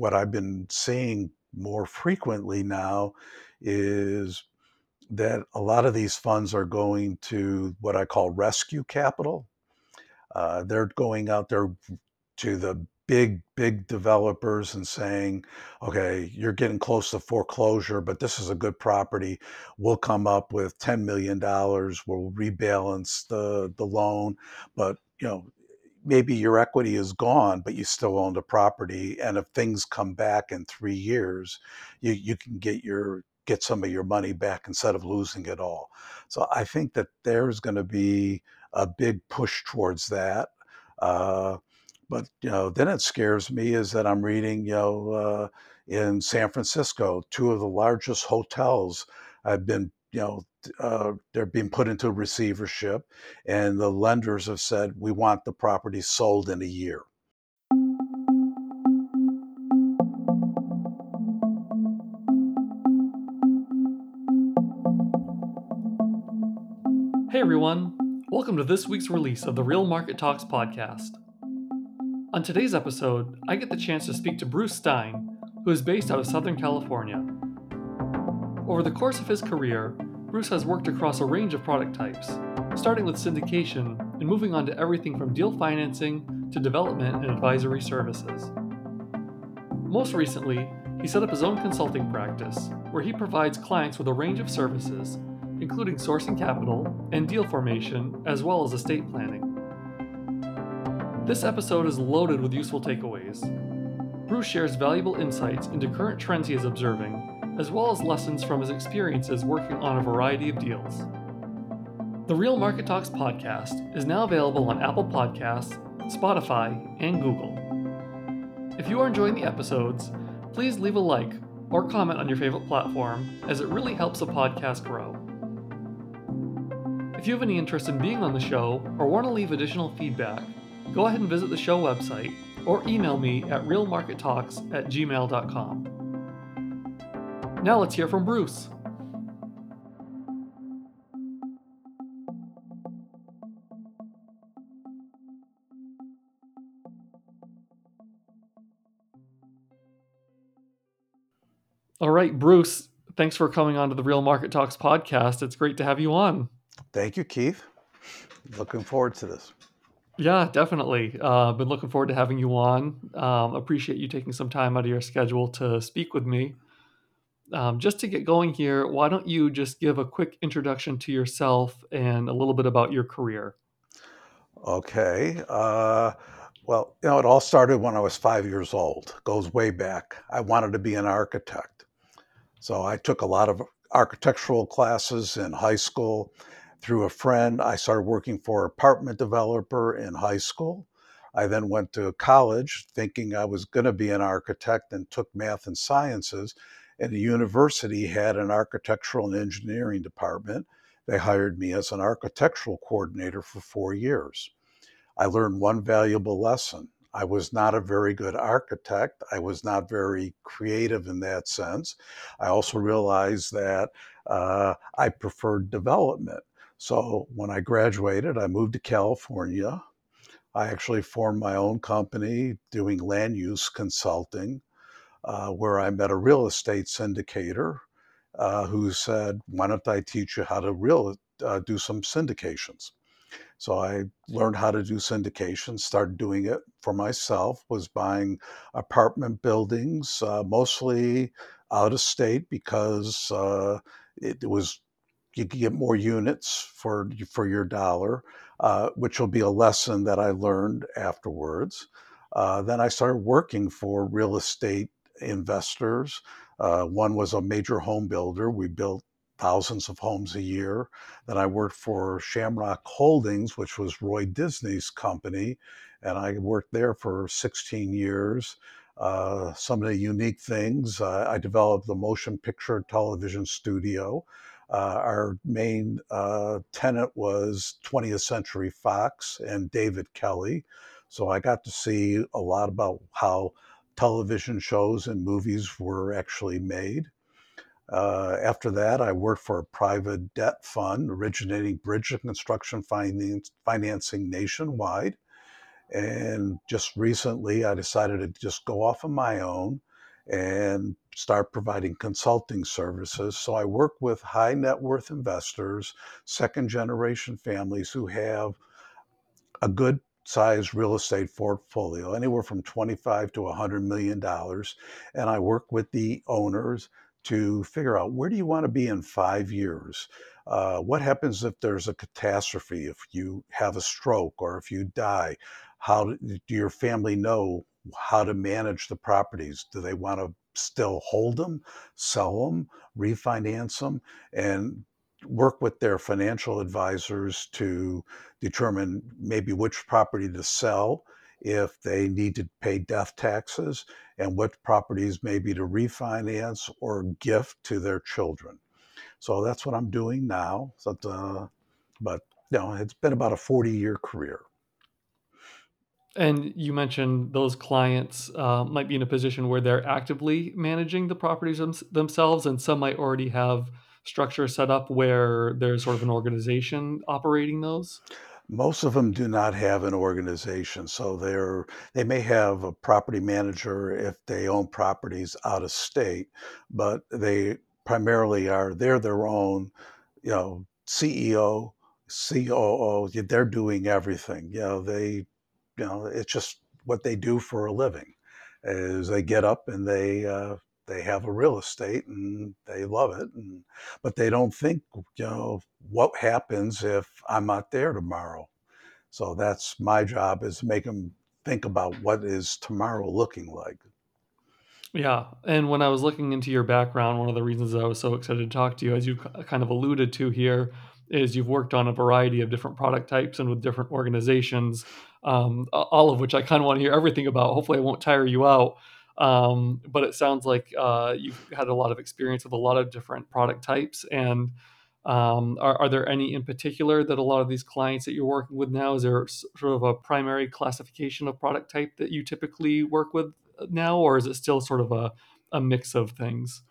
what I've been seeing more frequently now is that a lot of these funds are going to what I call rescue capital. Uh, they're going out there to the big, big developers and saying, okay, you're getting close to foreclosure, but this is a good property. We'll come up with $10 million. We'll rebalance the, the loan. But, you know, maybe your equity is gone, but you still own the property. And if things come back in three years, you, you can get your get some of your money back instead of losing it all. So I think that there's going to be a big push towards that. Uh, but you know, then it scares me is that I'm reading, you know, uh, in San Francisco, two of the largest hotels have been, you know, uh, they're being put into receivership, and the lenders have said we want the property sold in a year. Hey everyone, welcome to this week's release of the Real Market Talks podcast. On today's episode, I get the chance to speak to Bruce Stein, who is based out of Southern California. Over the course of his career, Bruce has worked across a range of product types, starting with syndication and moving on to everything from deal financing to development and advisory services. Most recently, he set up his own consulting practice, where he provides clients with a range of services, including sourcing capital and deal formation, as well as estate planning. This episode is loaded with useful takeaways. Bruce shares valuable insights into current trends he is observing, as well as lessons from his experiences working on a variety of deals. The Real Market Talks podcast is now available on Apple Podcasts, Spotify, and Google. If you are enjoying the episodes, please leave a like or comment on your favorite platform, as it really helps the podcast grow. If you have any interest in being on the show or want to leave additional feedback, go ahead and visit the show website or email me at realmarkettalks at gmail.com. Now let's hear from Bruce. All right, Bruce, thanks for coming on to the Real Market Talks podcast. It's great to have you on. Thank you, Keith. Looking forward to this. Yeah, definitely. Uh, been looking forward to having you on. Um, appreciate you taking some time out of your schedule to speak with me. Um, just to get going here, why don't you just give a quick introduction to yourself and a little bit about your career? Okay. Uh, well, you know, it all started when I was five years old. Goes way back. I wanted to be an architect, so I took a lot of architectural classes in high school through a friend, I started working for an apartment developer in high school. I then went to college thinking I was going to be an architect and took math and sciences. And the university had an architectural and engineering department. They hired me as an architectural coordinator for four years. I learned one valuable lesson. I was not a very good architect. I was not very creative in that sense. I also realized that uh, I preferred development. So when I graduated, I moved to California. I actually formed my own company doing land use consulting, where I met a real estate syndicator uh, who said, "Why don't I teach you how to real uh, do some syndications?" So I learned how to do syndications, started doing it for myself, was buying apartment buildings, uh, mostly out of state because uh, it was you can get more units for for your dollar, uh, which will be a lesson that I learned afterwards. Uh, then I started working for real estate investors. Uh, one was a major home builder. We built thousands of homes a year. Then I worked for Shamrock Holdings, which was Roy Disney's company, and I worked there for 16 years. Uh, some of the unique things, uh, I developed the motion picture television studio. Uh, our main uh, tenant was 20th Century Fox and David Kelley. So I got to see a lot about how television shows and movies were actually made. Uh, after that, I worked for a private debt fund originating bridge and construction finance, financing nationwide. And just recently, I decided to just go off on my own and start providing consulting services. So I work with high net worth investors, second generation families who have a good size real estate portfolio, anywhere from 25 to 100 million dollars, and I work with the owners to figure out where do you want to be in 5 years? Uh, what happens if there's a catastrophe, if you have a stroke or if you die? How do your family know how to manage the properties? Do they want to still hold them, sell them, refinance them, and work with their financial advisors to determine maybe which property to sell if they need to pay death taxes and what properties maybe to refinance or gift to their children. So that's what I'm doing now. So, uh, but you know, it's been about a 40 year career. And you mentioned those clients uh, might be in a position where they're actively managing the properties them- themselves, and some might already have structure set up where there's sort of an organization operating those. Most of them do not have an organization, so they're they may have a property manager if they own properties out of state, but they primarily are they're their own, you know, CEO, COO. They're doing everything. You know, they you know, it's just what they do for a living. Is they get up and they uh, they have a real estate and they love it, and but they don't think, you know, what happens if I'm not there tomorrow. So that's my job is make them think about what is tomorrow looking like. Yeah, and when I was looking into your background, one of the reasons I was so excited to talk to you, as you kind of alluded to here, is you've worked on a variety of different product types and with different organizations, um, all of which I kind of want to hear everything about. Hopefully, I won't tire you out. Um, but it sounds like uh, you've had a lot of experience with a lot of different product types. And um, are, are there any in particular that a lot of these clients that you're working with now, is there sort of a primary classification of product type that you typically work with now, or is it still sort of a, a mix of things?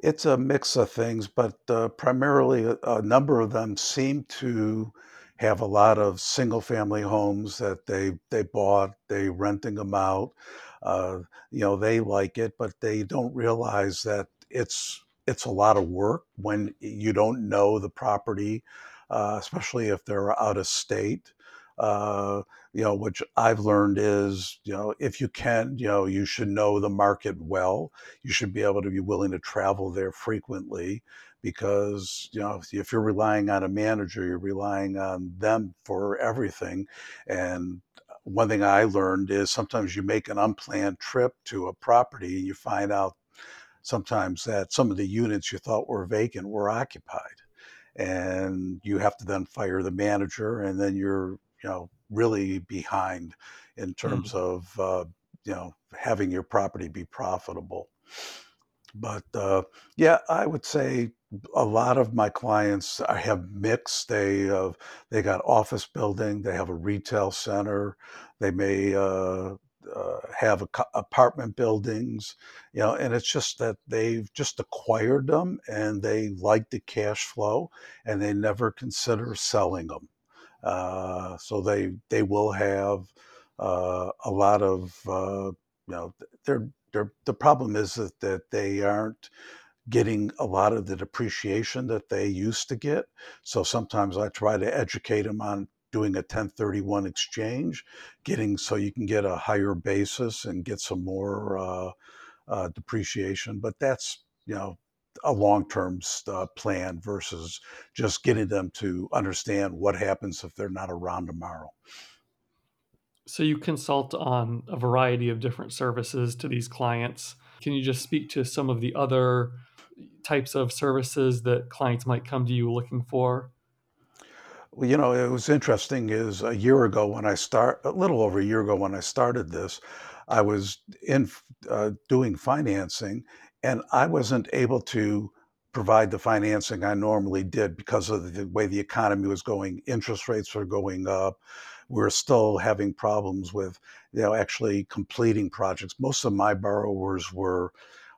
It's a mix of things, but uh, primarily a, a number of them seem to have a lot of single family homes that they they bought, they renting them out. Uh, you know, they like it, but they don't realize that it's it's a lot of work when you don't know the property, uh, especially if they're out of state. Uh, you know, which I've learned is, you know, if you can, you know, you should know the market well you should be able to be willing to travel there frequently because you know if you're relying on a manager you're relying on them for everything and one thing i learned is sometimes you make an unplanned trip to a property and you find out sometimes that some of the units you thought were vacant were occupied and you have to then fire the manager and then you're you know really behind in terms Mm. of uh, you know having your property be profitable but uh, yeah, I would say a lot of my clients I have mixed. They have they got office building, they have a retail center, they may uh, uh, have a, apartment buildings, you know, and it's just that they've just acquired them and they like the cash flow and they never consider selling them. Uh, so they they will have uh, a lot of uh, you know they're they're the problem is that, that they aren't getting a lot of the depreciation that they used to get. So sometimes I try to educate them on doing a 1031 exchange, getting so you can get a higher basis and get some more uh, uh, depreciation. But that's you know a long-term uh, plan versus just getting them to understand what happens if they're not around tomorrow. So you consult on a variety of different services to these clients. Can you just speak to some of the other types of services that clients might come to you looking for? Well, you know, it was interesting is a year ago when I start a little over a year ago when I started this, I was in uh, doing financing and I wasn't able to provide the financing I normally did because of the way the economy was going. Interest rates were going up. We're still having problems with, you know, actually completing projects. Most of my borrowers were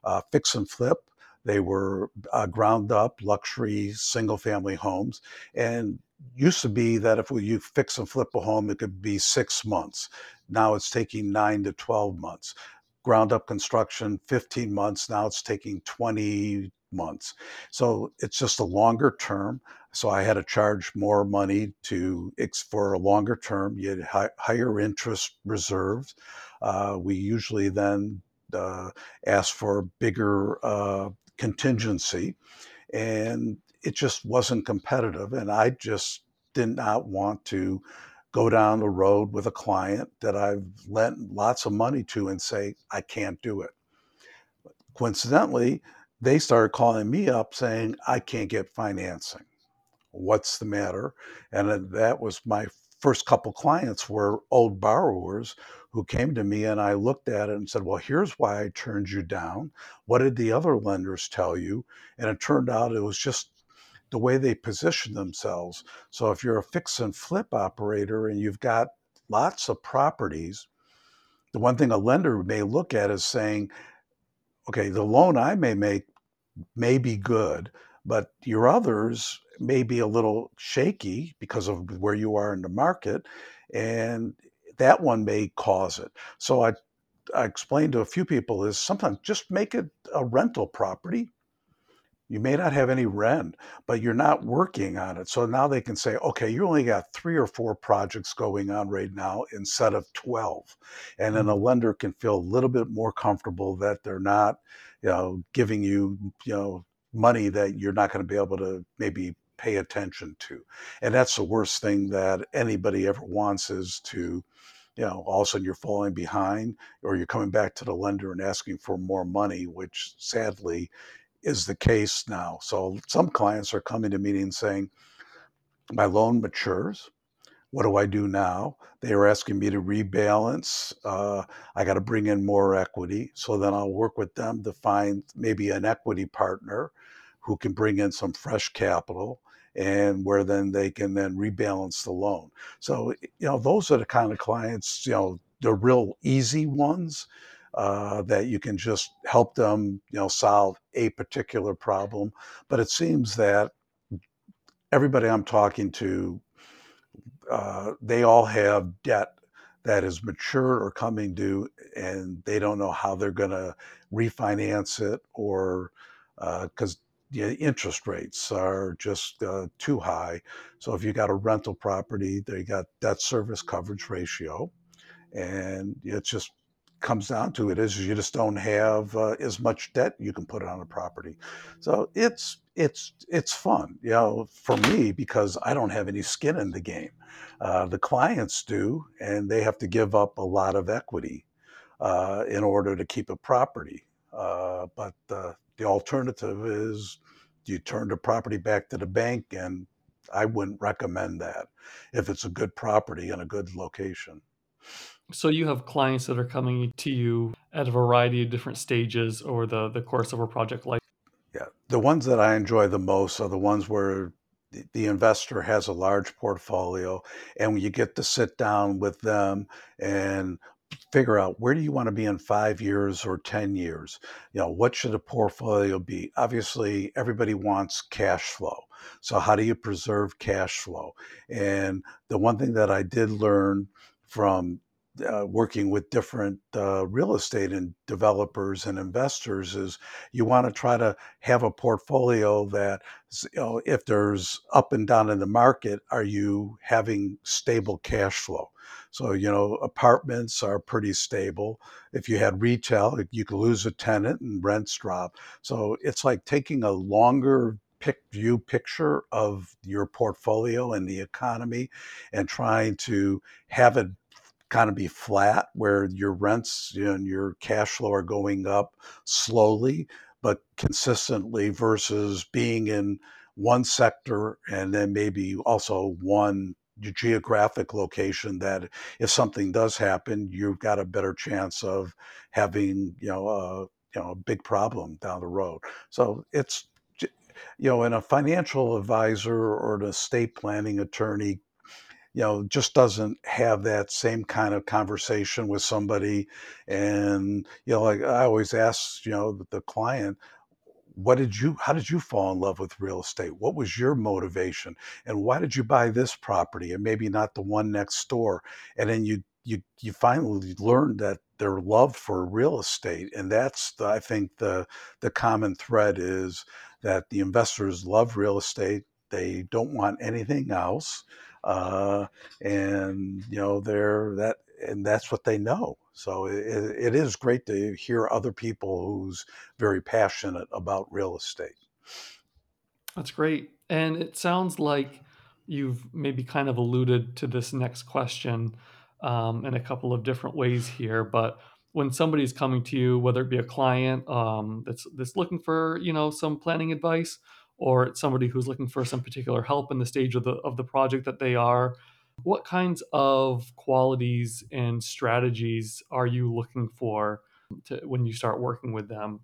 uh, fix and flip. They were uh, ground up luxury single family homes. And used to be that if you fix and flip a home, it could be six months. Now it's taking nine to 12 months. ground up construction 15 months now it's taking 20 months so it's just a longer term so i had to charge more money to for a longer term you had higher interest reserves uh, we usually then uh, ask for bigger uh, contingency and it just wasn't competitive and i just did not want to go down the road with a client that I've lent lots of money to and say, I can't do it. Coincidentally, they started calling me up saying, I can't get financing. What's the matter? And that was my first couple clients were old borrowers who came to me and I looked at it and said, Well, here's why I turned you down. What did the other lenders tell you? And it turned out it was just the way they position themselves. So if you're a fix and flip operator and you've got lots of properties, the one thing a lender may look at is saying, okay, the loan I may make may be good, but your others may be a little shaky because of where you are in the market, and that one may cause it. So I, I explained to a few people is sometimes just make it a rental property you may not have any rent, but you're not working on it. So now they can say, okay, you only got three or four projects going on right now instead of 12. And then a mm-hmm. lender can feel a little bit more comfortable that they're not, you know, giving you, you know, money that you're not going to be able to maybe pay attention to. And that's the worst thing that anybody ever wants is to, you know, all of a sudden you're falling behind or you're coming back to the lender and asking for more money, which sadly is the case now. So some clients are coming to me and saying, my loan matures. What do I do now? They are asking me to rebalance. Uh, I got to bring in more equity. So then I'll work with them to find maybe an equity partner who can bring in some fresh capital and where then they can then rebalance the loan. So, you know, those are the kind of clients, you know, the real easy ones uh, that you can just help them, you know, solve a particular problem. But it seems that everybody I'm talking to, uh, they all have debt that is mature or coming due, and they don't know how they're going to refinance it or because uh, the interest rates are just uh, too high. So if you got a rental property, they got debt service coverage ratio, and it just comes down to it is you just don't have uh, as much debt you can put on a property. So it's it's it's fun, you know, for me because I don't have any skin in the game. Uh, the clients do, and they have to give up a lot of equity uh, in order to keep a property. Uh, but the alternative is you turn the property back to the bank, and I wouldn't recommend that if it's a good property in a good location. So you have clients that are coming to you at a variety of different stages over the, the course of a project life. Yeah. The ones that I enjoy the most are the ones where the, the investor has a large portfolio and you get to sit down with them and figure out where do you want to be in five years or 10 years? You know, what should a portfolio be? Obviously, everybody wants cash flow. So, how do you preserve cash flow? And the one thing that I did learn from uh, working with different uh, real estate and developers and investors is you want to try to have a portfolio that you know if there's up and down in the market are you having stable cash flow so you know apartments are pretty stable. If you had retail you could lose a tenant and rents drop. So it's like taking a longer pick view picture of your portfolio and the economy and trying to have it kind of be flat where your rents and your cash flow are going up slowly but consistently versus being in one sector and then maybe also one geographic location that if something does happen you've got a better chance of having you know a you know a big problem down the road. So it's you know and a financial advisor or an estate planning attorney you know just doesn't have that same kind of conversation with somebody and you know like i always ask you know the client what did you how did you fall in love with real estate what was your motivation and why did you buy this property and maybe not the one next door and then you you you finally learn that their love for real estate, and that's the, I think the the common thread is that the investors love real estate. They don't want anything else, uh, and you know they're that, and that's what they know. So it, it is great to hear other people who's very passionate about real estate. That's great. And it sounds like you've maybe kind of alluded to this next question um, in a couple of different ways here. But when somebody's coming to you, whether it be a client um, that's that's looking for you know some planning advice, or it's somebody who's looking for some particular help in the stage of the of the project that they are, what kinds of qualities and strategies are you looking for to, when you start working with them?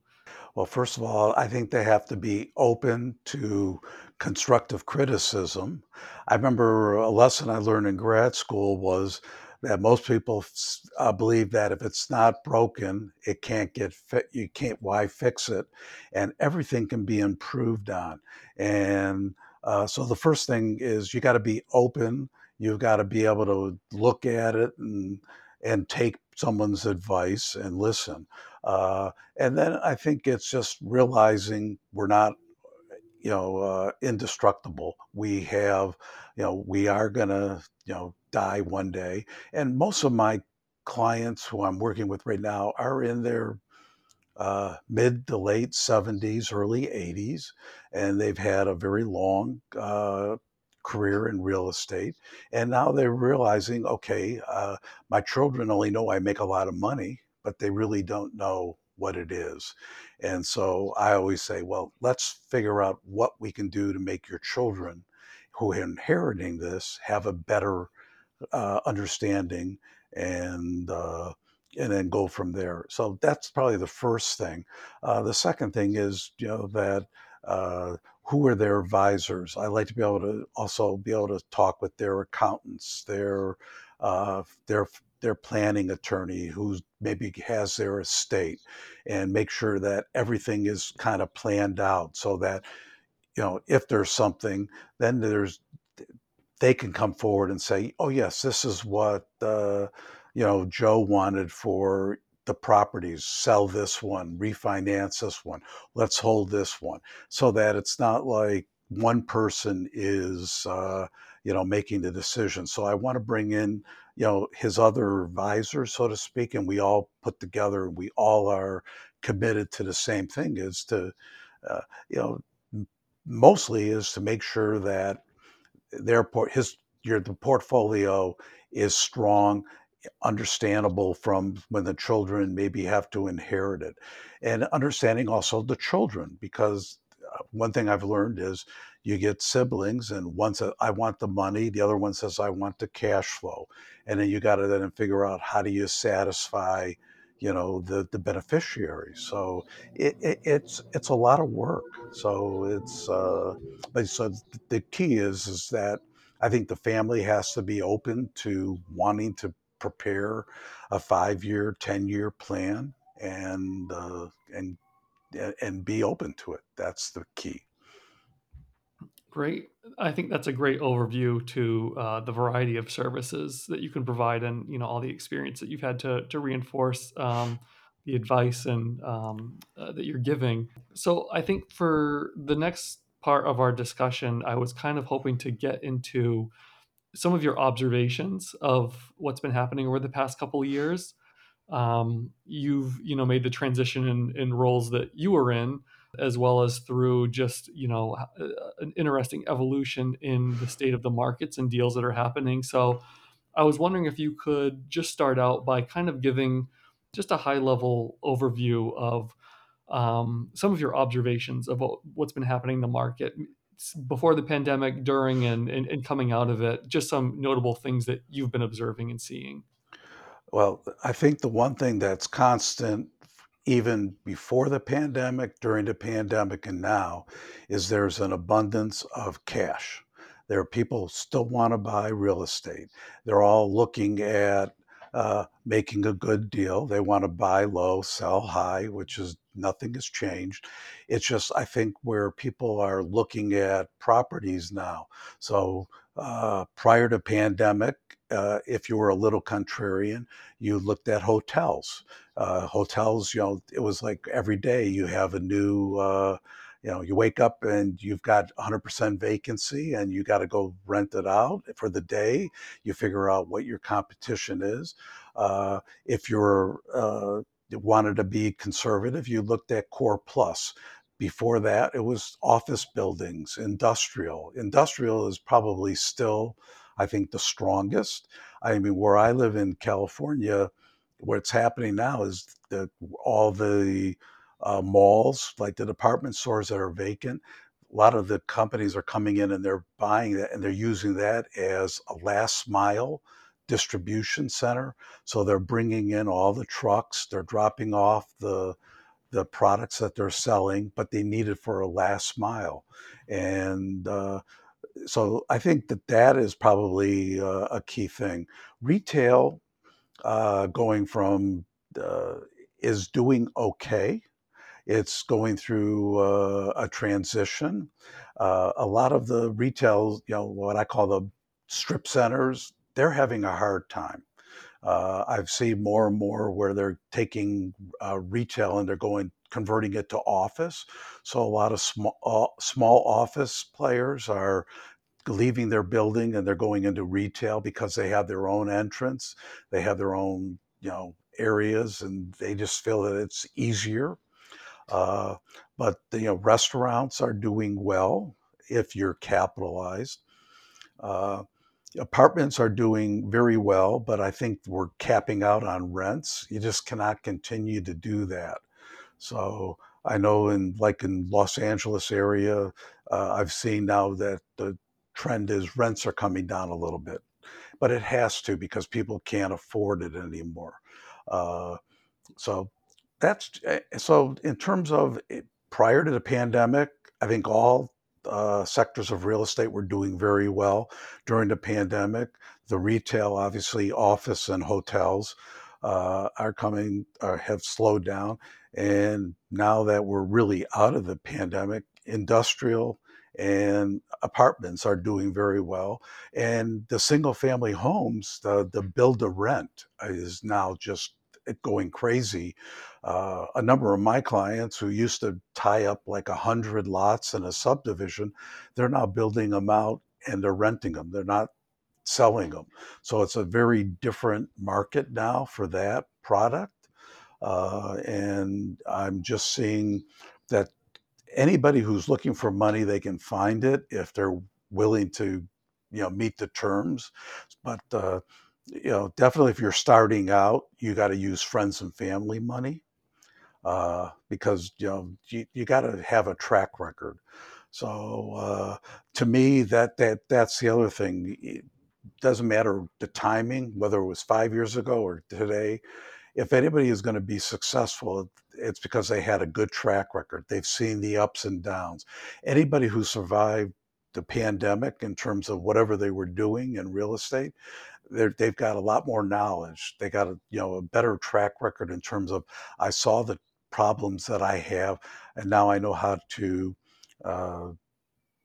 Well, first of all, I think they have to be open to constructive criticism. I remember a lesson I learned in grad school was that most people uh, believe that if it's not broken, it can't get fit. You can't why fix it, and everything can be improved on. And uh, so the first thing is you got to be open. You've got to be able to look at it and and take someone's advice and listen. Uh, and then I think it's just realizing we're not, you know, uh, indestructible. We have, you know, we are going to, you know, die one day. And most of my clients who I'm working with right now are in their uh, mid to late 70s, early 80s, and they've had a very long uh, career in real estate. And now they're realizing, okay, uh, my children only know I make a lot of money, but they really don't know what it is. And so I always say, well, let's figure out what we can do to make your children who are inheriting this have a better uh, understanding and uh, and then go from there. So that's probably the first thing. Uh, the second thing is, you know, that uh, who are their advisors. I like to be able to also be able to talk with their accountants, their uh, their their planning attorney who maybe has their estate, and make sure that everything is kind of planned out so that you know if there's something, then there's they can come forward and say, "Oh yes, this is what uh, you know Joe wanted for the properties, sell this one, refinance this one, let's hold this one, so that it's not like one person is, uh, you know, making the decision. So I want to bring in, you know, his other advisors, so to speak, and we all put together, we all are committed to the same thing is to, uh, you know, mostly is to make sure that their port, his, your, the portfolio is strong understandable from when the children maybe have to inherit it and understanding also the children because uh, one thing i've learned is you get siblings and one says i want the money the other one says i want the cash flow and then you got to then figure out how do you satisfy you know the the beneficiaries so it, it, it's it's a lot of work so it's uh but so the key is is that i think the family has to be open to wanting to prepare a five year, 10 year plan and, uh, and, and be open to it. That's the key. Great. I think that's a great overview to uh, the variety of services that you can provide, and you know all the experience that you've had to to reinforce um, the advice and um, uh, that you're giving. So I think for the next part of our discussion, I was kind of hoping to get into some of your observations of what's been happening over the past couple of years. Um, you've you know made the transition in, in roles that you were in, as well as through just you know uh, an interesting evolution in the state of the markets and deals that are happening. So, I was wondering if you could just start out by kind of giving just a high level overview of um, some of your observations of what, what's been happening in the market before the pandemic, during, and, and, and coming out of it? Just some notable things that you've been observing and seeing. Well, I think the one thing that's constant, even before the pandemic, during the pandemic, and now, is there's an abundance of cash. There are people still want to buy real estate. They're all looking at uh, making a good deal. They want to buy low, sell high, which is nothing has changed. It's just, I think, where people are looking at properties now. So Uh, prior to pandemic, uh, if you were a little contrarian, you looked at hotels. Uh, hotels, you know, it was like every day you have a new, uh, you know, you wake up and you've got 100% vacancy and you got to go rent it out for the day. You figure out what your competition is. Uh, if you're uh, wanted to be conservative, you looked at Core Plus. Before that, it was office buildings, industrial. Industrial is probably still, I think, the strongest. I mean, where I live in California, what's happening now is that all the uh, malls, like the department stores that are vacant, a lot of the companies are coming in and they're buying that and they're using that as a last mile distribution center. So they're bringing in all the trucks, they're dropping off the the products that they're selling, but they need it for a last mile. And uh, so I think that that is probably uh, a key thing. Retail uh, going from uh, is doing okay. It's going through uh, a transition. Uh, a lot of the retail, you know, what I call the strip centers, they're having a hard time. Uh, I've seen more and more where they're taking uh, retail and they're going converting it to office. So a lot of small uh, small office players are leaving their building and they're going into retail because they have their own entrance, they have their own you know areas, and they just feel that it's easier. Uh, but you know restaurants are doing well if you're capitalized. Uh, apartments are doing very well, but I think we're capping out on rents. You just cannot continue to do that. So I know in like in Los Angeles area, uh, I've seen now that the trend is rents are coming down a little bit, but it has to because people can't afford it anymore. Uh, so that's eh, so in terms of it, prior to the pandemic, I think all uh, sectors of real estate were doing very well during the pandemic. The retail, obviously, office and hotels uh, are coming or have slowed down. And now that we're really out of the pandemic, industrial and apartments are doing very well. And the single family homes, the, the build to rent is now just going crazy. Uh, a number of my clients who used to tie up like a hundred lots in a subdivision, they're now building them out and they're renting them. They're not selling them. So it's a very different market now for that product. Uh, and I'm just seeing that anybody who's looking for money, they can find it if they're willing to, you know, meet the terms. But uh, you know, definitely if you're starting out, you got to use friends and family money uh, because you know you, you got to have a track record. So uh, to me, that that that's the other thing. It doesn't matter the timing, whether it was five years ago or today. If anybody is going to be successful, it's because they had a good track record. They've seen the ups and downs. Anybody who survived the pandemic in terms of whatever they were doing in real estate, they've got a lot more knowledge. They got a you know a better track record in terms of I saw the problems that I have, and now I know how to uh,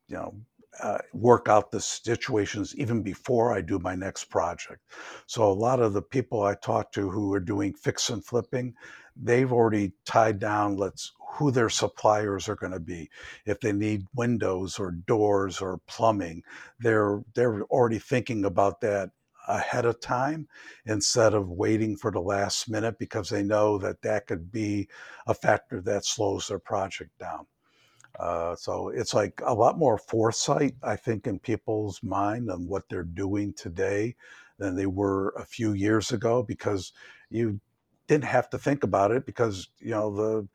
you know uh, work out the situations even before I do my next project. So a lot of the people I talk to who are doing fix and flipping, they've already tied down let's who their suppliers are going to be. If they need windows or doors or plumbing, they're they're already thinking about that ahead of time instead of waiting for the last minute because they know that that could be a factor that slows their project down. Uh, so it's like a lot more foresight, I think, in people's mind on what they're doing today than they were a few years ago because you didn't have to think about it because you know the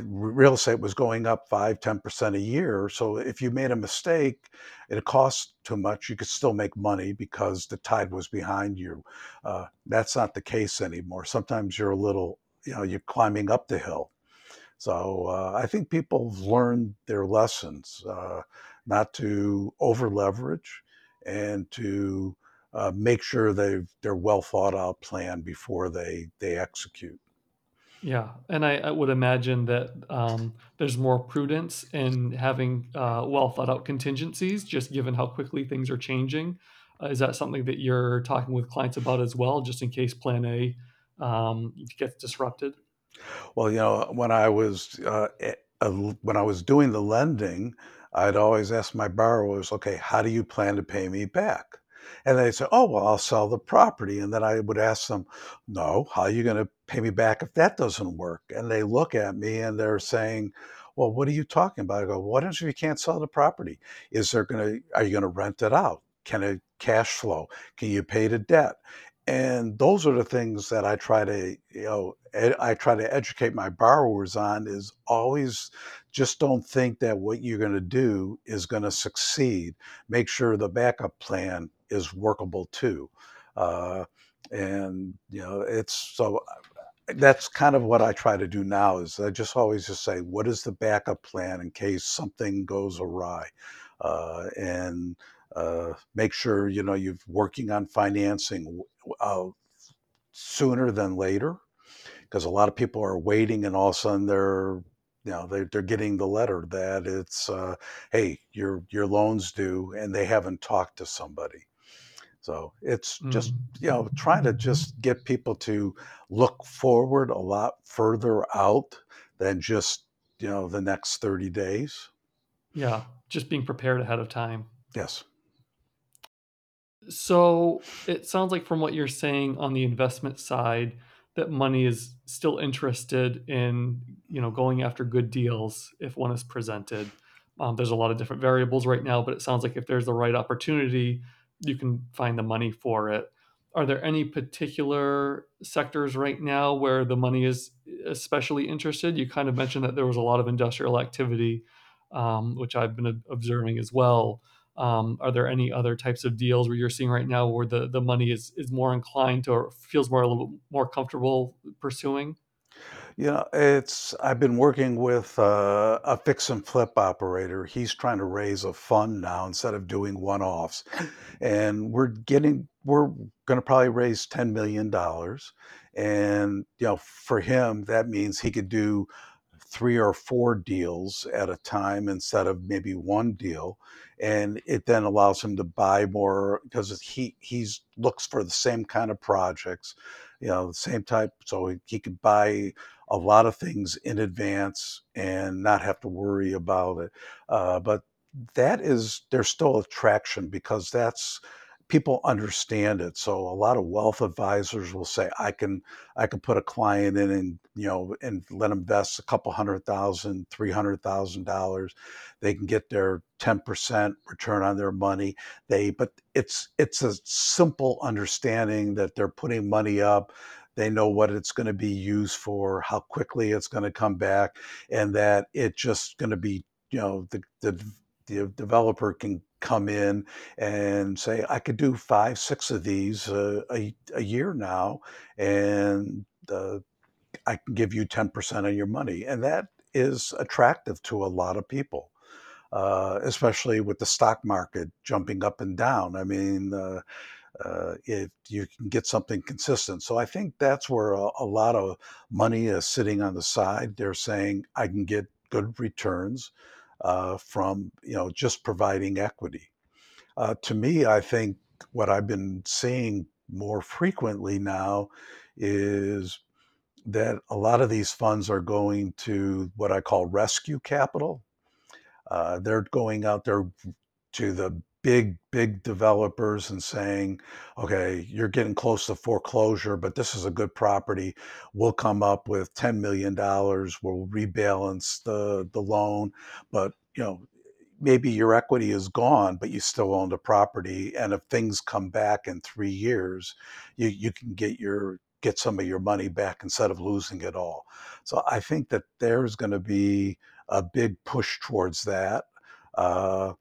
real estate was going up 5 10% a year. So if you made a mistake it cost too much you could still make money because the tide was behind you. Uh, that's not the case anymore. Sometimes you're a little you know you're climbing up the hill so uh, i think people have learned their lessons uh, not to over leverage and to uh, make sure they've they're well thought out plan before they they execute Yeah, and I I would imagine that, um, there's more prudence in having, uh, well thought out contingencies just given how quickly things are changing. Uh, is that something that you're talking with clients about as well, just in case plan A, um, gets disrupted? Well, you know, when I was, uh, eh, when I was doing the lending, I'd always ask my borrowers, "Okay, how do you plan to pay me back?" And they'd say, "Oh, well, I'll sell the property." And then I would ask them, "No, how are you gonna pay me back if that doesn't work?" And they look at me and they're saying, "Well, what are you talking about?" I go, "What if you can't sell the property? Is there gonna are you gonna rent it out? Can it cash flow? Can you pay the debt?" And those are the things that I try to, you know, ed I try to educate my borrowers on is always just don't think that what you're gonna do is gonna succeed. Make sure the backup plan is workable too. Uh, and, you know, it's so uh, that's kind of what I try to do now is I just always just say, "What is the backup plan in case something goes awry?" Uh, and, uh, make sure, you know, you're working on financing uh, sooner than later because a lot of people are waiting and all of a sudden they're, you know, they're they're getting the letter that it's, uh, "Hey, your your loan's due," and they haven't talked to somebody. So, it's just, Mm. you know, trying to just get people to look forward a lot further out than just, you know, the next 30 days. Yeah, just being prepared ahead of time. Yes. So, it sounds like from what you're saying on the investment side, that money is still interested in, you know, going after good deals if one is presented. Um, there's a lot of different variables right now, but it sounds like if there's the right opportunity, you can find the money for it. Are there any particular sectors right now where the money is especially interested? You kind of mentioned that there was a lot of industrial activity, um, which I've been observing as well. Um, are there any other types of deals where you're seeing right now where the the money is is more inclined to or feels more a little bit more comfortable pursuing? Yeah, it's I've been working with, uh, a fix and flip operator. He's trying to raise a fund now instead of doing one-offs, and we're getting we're gonna probably raise $10,000,000, and, you know, for him, that means he could do 3 or 4 deals at a time instead of maybe 1 deal, and it then allows him to buy more because he he's looks for the same kind of projects, you know, the same type so he he could buy a lot of things in advance and not have to worry about it. Uh, but that is there's still attraction because that's people understand it. So a lot of wealth advisors will say, "I can I can put a client in and, you know, and let 'em invest a couple 100,000, $300,000. They can get their 10% return on their money. They" but it's it's a simple understanding that they're putting money up. They know what it's gonna be used for, how quickly it's gonna come back, and that it just gonna be, you know, the the the developer can come in and say, "I could do 5, 6 of these a a a year now, and, uh, I can give you 10% of your money." And that is attractive to a lot of people, uh, especially with the stock market jumping up and down. I mean, uh, uh, if you can get something consistent. So I think that's where a a lot of money is sitting on the side. They're saying, "I can get good returns, uh, from, you know, just providing equity." Uh, to me, I think what I've been seeing more frequently now is that a lot of these funds are going to what I call rescue capital. Uh, they're going out there to the big, big developers and saying, "Okay, you're getting close to foreclosure, but this is a good property. We'll come up with $10,000,000. We'll rebalance the the loan, but, you know, maybe your equity is gone, but you still own the property, and if things come back in 3 years, you you can get your get some of your money back instead of losing it all." So I think that there's gonna be a big push towards that. Uh,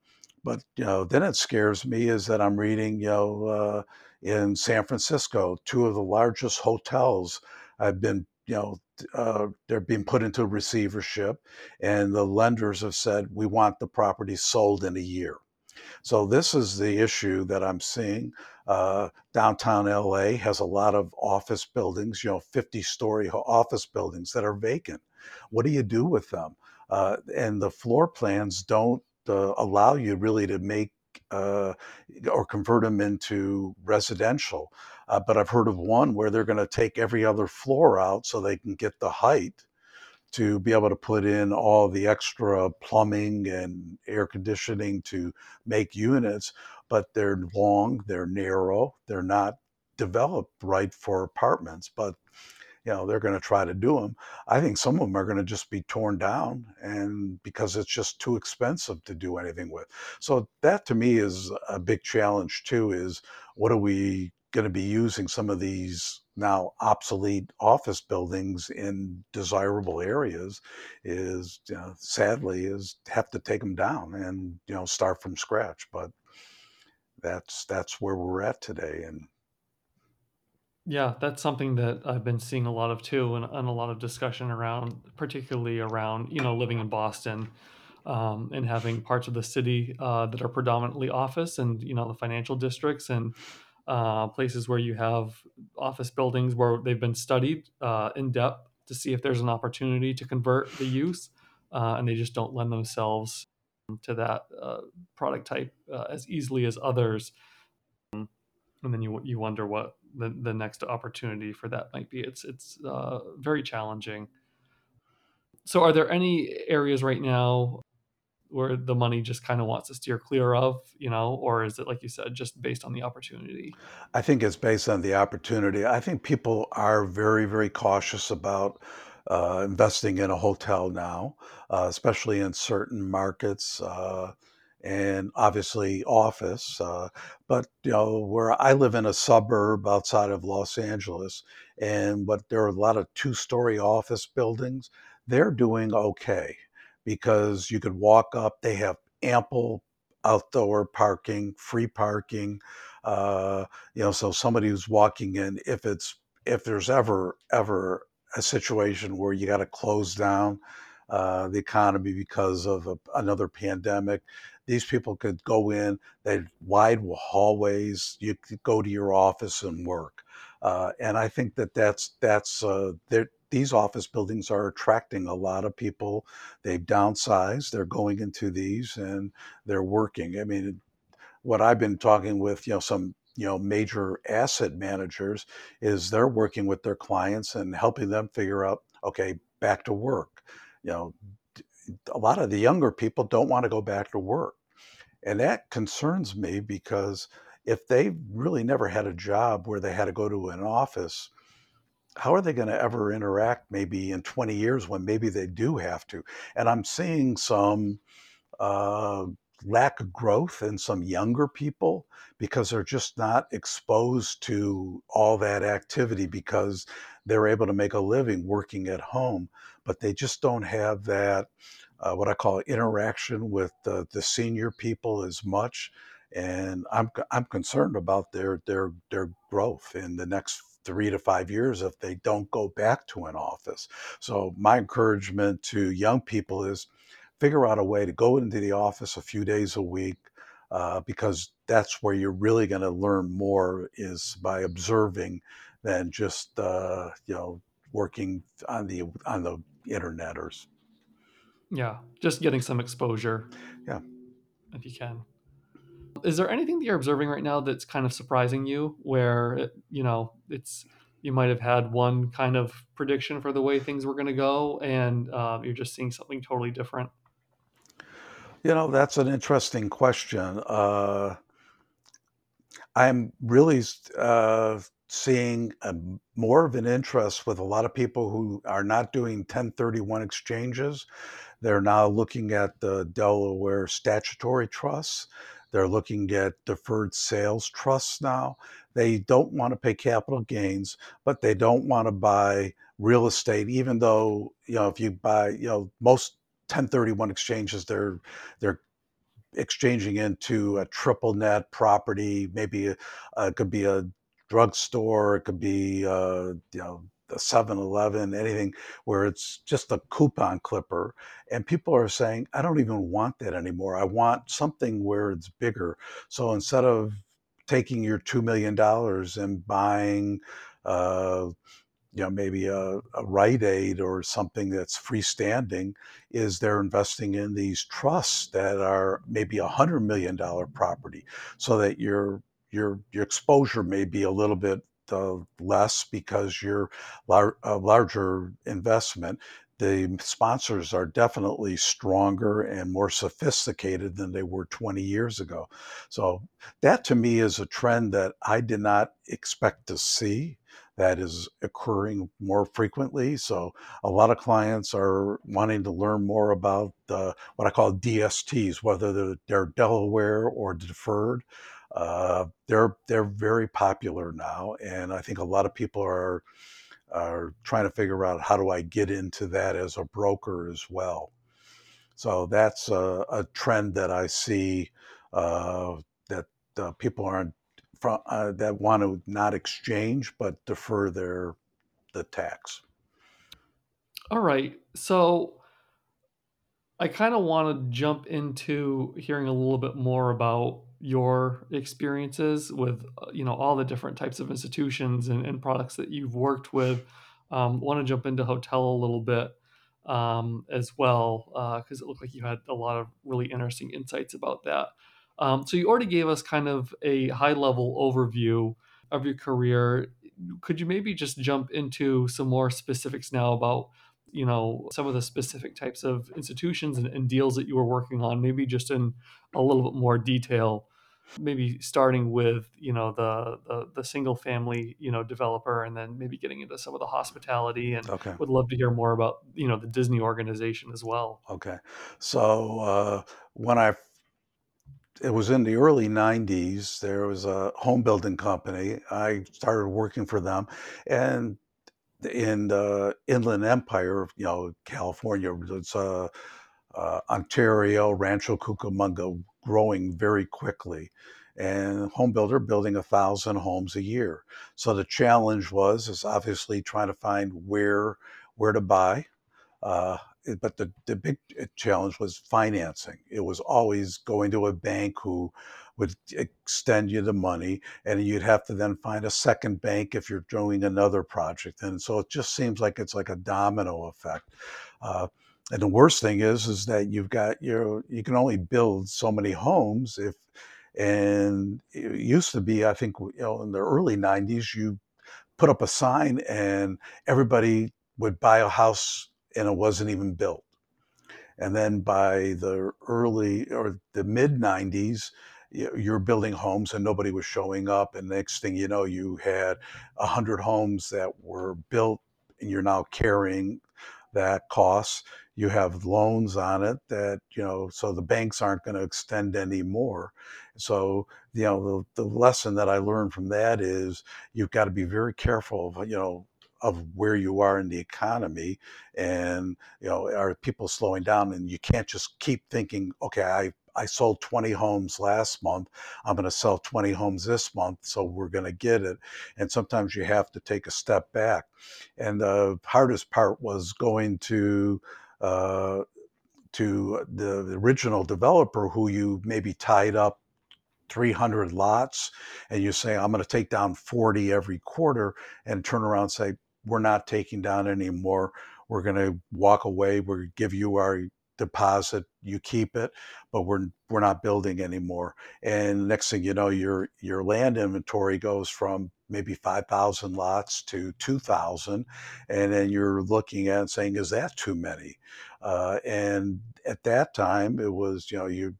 but, you know, then it scares me is that I'm reading, you know, uh, in San Francisco, 2 of the largest hotels have been, you know, uh, they're being put into receivership, and the lenders have said, "We want the property sold in a year." So this is the issue that I'm seeing. Uh, downtown LA has a lot of office buildings, you know, 50 story office buildings that are vacant. What do you do with them? Uh, and the floor plans don't uh, allow you really to make uh, or convert them into residential. Uh, but I've heard of one where they're going to take every other floor out so they can get the height to be able to put in all the extra plumbing and air conditioning to make units, but they're long, they're narrow, they're not developed right for apartments. But you know they're going to try to do them i think some of them are going to just be torn down and because it's just too expensive to do anything with. So that to me is a big challenge too is what are we going to be using some of these now obsolete office buildings in desirable areas is you know, sadly is have to take them down and you know start from scratch. But that's that's where we're at today and Yeah, that's something that I've been seeing a lot of too, and, and a lot of discussion around, particularly around, you know, living in Boston um, and having parts of the city uh, that are predominantly office and, you know, the financial districts and uh, places where you have office buildings where they've been studied uh, in depth to see if there's an opportunity to convert the use, uh, and they just don't lend themselves to that uh, product type uh, as easily as others. And then you you wonder what the, the next opportunity for that might be. It's it's uh, very challenging. So, are there any areas right now where the money just kind of wants to steer clear of, you know, or is it like you said, just based on the opportunity? I think it's based on the opportunity. I think people are very, very cautious about uh, investing in a hotel now, uh, especially in certain markets. Uh, and obviously office. Uh, but you know, where I live in a suburb outside of Los Angeles, and but there are a lot of two-story office buildings. They're doing okay because you could walk up. They have ample outdoor parking, free parking. Uh, you know, so somebody who's walking in, if it's if there's ever ever a situation where you got to close down uh, the economy because of a, another pandemic. These people could go in, they had wide hallways. You could go to your office and work. Uh, and I think that that's that's uh, these office buildings are attracting a lot of people. They've downsized. They're going into these and they're working. I mean, what I've been talking with, you know, some you know major asset managers is they're working with their clients and helping them figure out okay back to work you know a lot of the younger people don't want to go back to work. And that concerns me because if they really never had a job where they had to go to an office, how are they going to ever interact maybe in 20 years when maybe they do have to? And I'm seeing some uh, lack of growth in some younger people because they're just not exposed to all that activity because they're able to make a living working at home, but they just don't have that uh, what I call interaction with the, the senior people as much. And I'm I'm concerned about their their their growth in the next three to five years if they don't go back to an office. So my encouragement to young people is figure out a way to go into the office a few days a week uh, because that's where you're really going to learn more is by observing than just uh, you know working on the on the internet or yeah, just getting some exposure. Yeah. If you can. Is there anything that you're observing right now that's kind of surprising you where, it, you know, it's, you might have had one kind of prediction for the way things were going to go and uh, you're just seeing something totally different? You know, that's an interesting question. Uh, I'm really uh, seeing a, more of an interest with a lot of people who are not doing 1031 exchanges they're now looking at the Delaware statutory trusts. They're looking at deferred sales trusts now. They don't want to pay capital gains, but they don't want to buy real estate, even though, you know, if you buy, you know, most 1031 exchanges, they're they're exchanging into a triple net property, maybe uh, it could be a drugstore, it could be, uh, you know, the 7-Eleven, anything where it's just a coupon clipper. And people are saying, I don't even want that anymore. I want something where it's bigger. So instead of taking your $2 million and buying, uh, you know, maybe a, a Rite Aid or something that's freestanding, is they're investing in these trusts that are maybe a hundred million dollar property, so that your your your exposure may be a little bit uh, less because you're lar- a larger investment. The sponsors are definitely stronger and more sophisticated than they were 20 years ago. So that to me is a trend that I did not expect to see that is occurring more frequently. So a lot of clients are wanting to learn more about the, what I call DSTs, whether they're, they're Delaware or deferred. Uh, they're they're very popular now, and I think a lot of people are are trying to figure out how do I get into that as a broker as well. So that's a, a trend that I see uh, that uh, people aren't from uh, that want to not exchange but defer their the tax. All right. So I kind of want to jump into hearing a little bit more about your experiences with uh, you know all the different types of institutions and, and products that you've worked with. Um, want to jump into hotel a little bit um, as well because uh, it looked like you had a lot of really interesting insights about that. Um, so you already gave us kind of a high level overview of your career. Could you maybe just jump into some more specifics now about you know some of the specific types of institutions and, and deals that you were working on? Maybe just in a little bit more detail maybe starting with you know the, the the single family you know developer and then maybe getting into some of the hospitality and Okay. would love to hear more about you know the disney organization as well Okay. So uh, when I it was in the early 90s there was a home building company i started working for them and in the inland empire you know california it's uh, uh, ontario rancho cucamonga growing very quickly and home builder building a thousand homes a year so the challenge was is obviously trying to find where where to buy uh, but the, the big uh, challenge was financing. It was always going to a bank who would extend you the money, and you'd have to then find a second bank if you're doing another project. And so it just seems like it's like a domino effect. Uh, and the worst thing is, is that you've got your you can only build so many homes if, and it used to be, I think, you know, in the early '90s, you put up a sign and everybody would buy a house and it wasn't even built. And then by the early or the mid 90s, you're building homes and nobody was showing up. And next thing you know, you had 100 homes that were built and you're now carrying that cost. You have loans on it that, you know, so the banks aren't going to extend anymore. So, you know, the, the lesson that I learned from that is you've got to be very careful of, you know, of where you are in the economy and you know are people slowing down and you can't just keep thinking okay i i sold 20 homes last month. I'm going to sell 20 homes this month so we're going to get it. And sometimes you have to take a step back. And the hardest part was going to uh, to the original developer who you maybe tied up 300 lots and you say i'm going to take down 40 every quarter and turn around and say we're not taking down anymore we're going to walk away. We're give you our deposit you keep it but we're we're not building anymore and next thing you know your your land inventory goes from maybe 5000 lots to 2000 and then you're looking at saying is that too many uh, and at that time it was you know you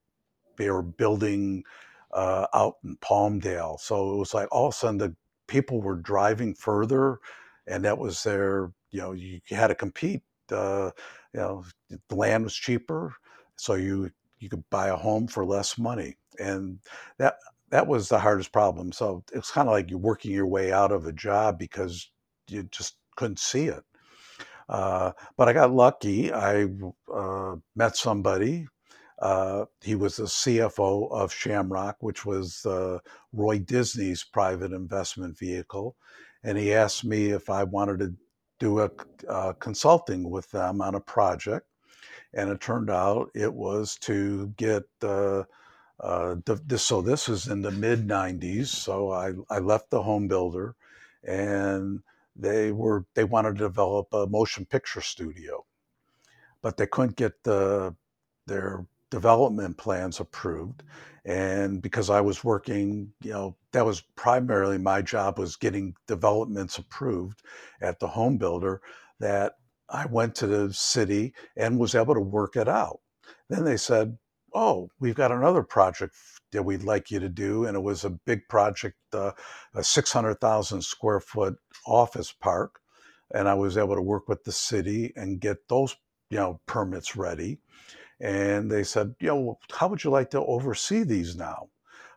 they were building uh, out in Palmdale. So it was like all of a sudden the people were driving further, and that was their, you know, you had to compete. Uh, you know, the land was cheaper, so you you could buy a home for less money, and that that was the hardest problem. So it's kind of like you're working your way out of a job because you just couldn't see it. Uh, but I got lucky. I uh, met somebody uh, he was the CFO of Shamrock, which was uh, Roy Disney's private investment vehicle. And he asked me if I wanted to do a, uh, consulting with them on a project, and it turned out it was to get uh, uh, this. So this was in the mid '90s. So I I left the home builder, and they were they wanted to develop a motion picture studio, but they couldn't get the their development plans approved and because i was working you know that was primarily my job was getting developments approved at the home builder that i went to the city and was able to work it out then they said oh we've got another project that we'd like you to do and it was a big project uh, a 600000 square foot office park and i was able to work with the city and get those you know permits ready and they said, you know, how would you like to oversee these now?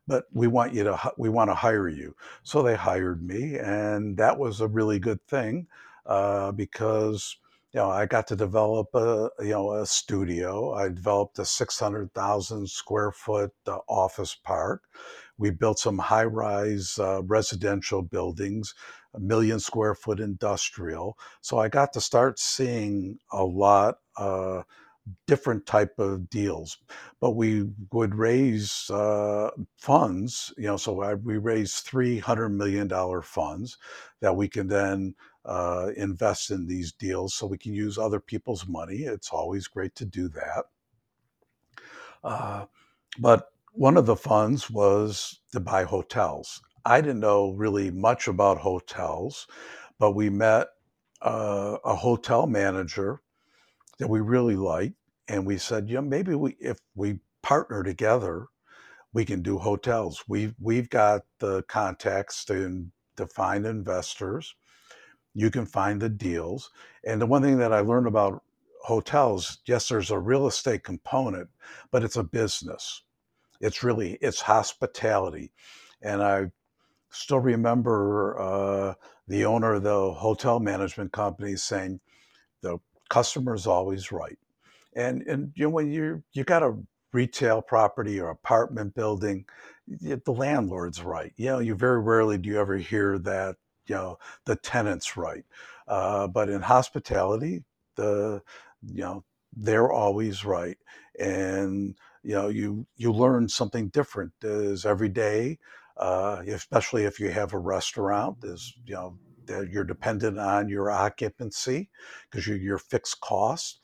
But we want you to, we want to hire you. So they hired me, and that was a really good thing uh, because you know I got to develop a you know a studio. I developed a 600,000 square foot uh, office park. We built some high rise uh, residential buildings, a million square foot industrial. So I got to start seeing a lot uh, different type of deals but we would raise uh, funds you know so I, we raised 300 million dollar funds that we can then uh, invest in these deals so we can use other people's money. It's always great to do that. Uh, but one of the funds was to buy hotels. I didn't know really much about hotels but we met uh, a hotel manager that we really liked. And we said, you know, maybe we, if we partner together, we can do hotels. We've, we've got the contacts to, to find investors. You can find the deals. And the one thing that I learned about hotels, yes, there's a real estate component, but it's a business. It's really, it's hospitality. And I still remember uh, the owner of the hotel management company saying, the customer is always right. And and you know when you you got a retail property or apartment building, the landlord's right. You know, you very rarely do you ever hear that you know the tenant's right. Uh, but in hospitality, the you know they're always right, and you know you you learn something different is every day. Uh, especially if you have a restaurant, is you know you're dependent on your occupancy because you're your fixed cost.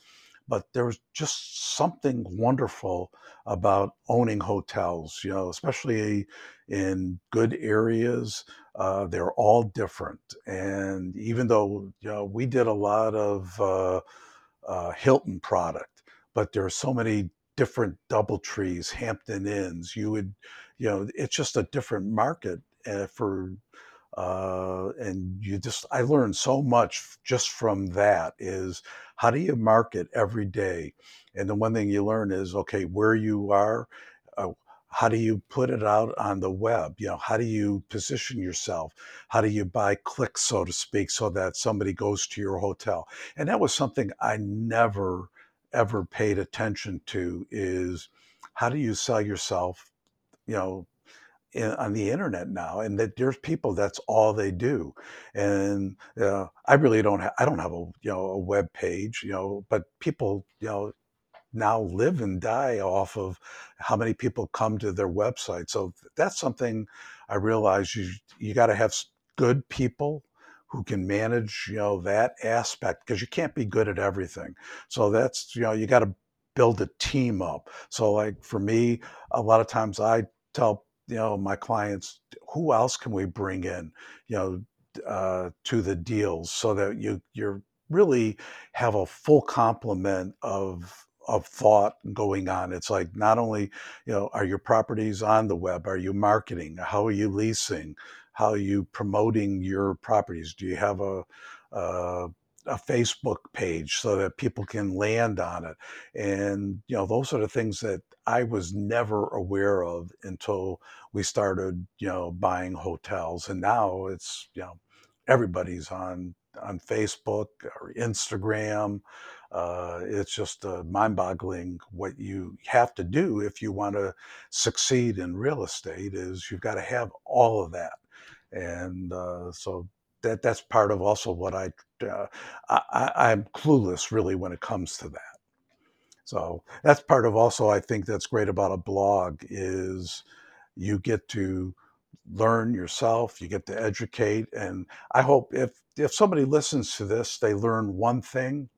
But there's just something wonderful about owning hotels, you know, especially in good areas. Uh, they're all different. And even though, you know, we did a lot of uh, uh, Hilton product, but there are so many different DoubleTrees, Hampton Inns. You would, you know, it's just a different market uh, for uh, and you just i learned so much just from that is how do you market every day? And the one thing you learn is okay where you are uh, how do you put it out on the web? You know how do you position yourself? How do you buy clicks so to speak so that somebody goes to your hotel? And that was something i never ever paid attention to is how do you sell yourself you know on the internet now, and that there's people that's all they do. And uh, I really don't. Ha- I don't have a you know a web page, you know, but people you know now live and die off of how many people come to their website. So that's something I realize you you got to have good people who can manage you know that aspect because you can't be good at everything. So that's you know you got to build a team up. So like for me, a lot of times I tell you know my clients who else can we bring in you know uh, to the deals so that you you're really have a full complement of of thought going on? It's like not only you know are your properties on the web are you marketing? How are you leasing? How are you promoting your properties? Do you have a, a a Facebook page so that people can land on it. And, you know, those are the things that I was never aware of until we started, you know, buying hotels. And now it's, you know, everybody's on on Facebook or Instagram. Uh, it's just uh, mind-boggling what you have to do if you want to succeed in real estate. Is you've got to have all of that, and uh, so that that's part of also what I, uh, I I'm clueless really when it comes to that. So that's part of also I think that's great about a blog is you get to learn yourself, you get to educate, and I hope if if somebody listens to this, they learn one thing,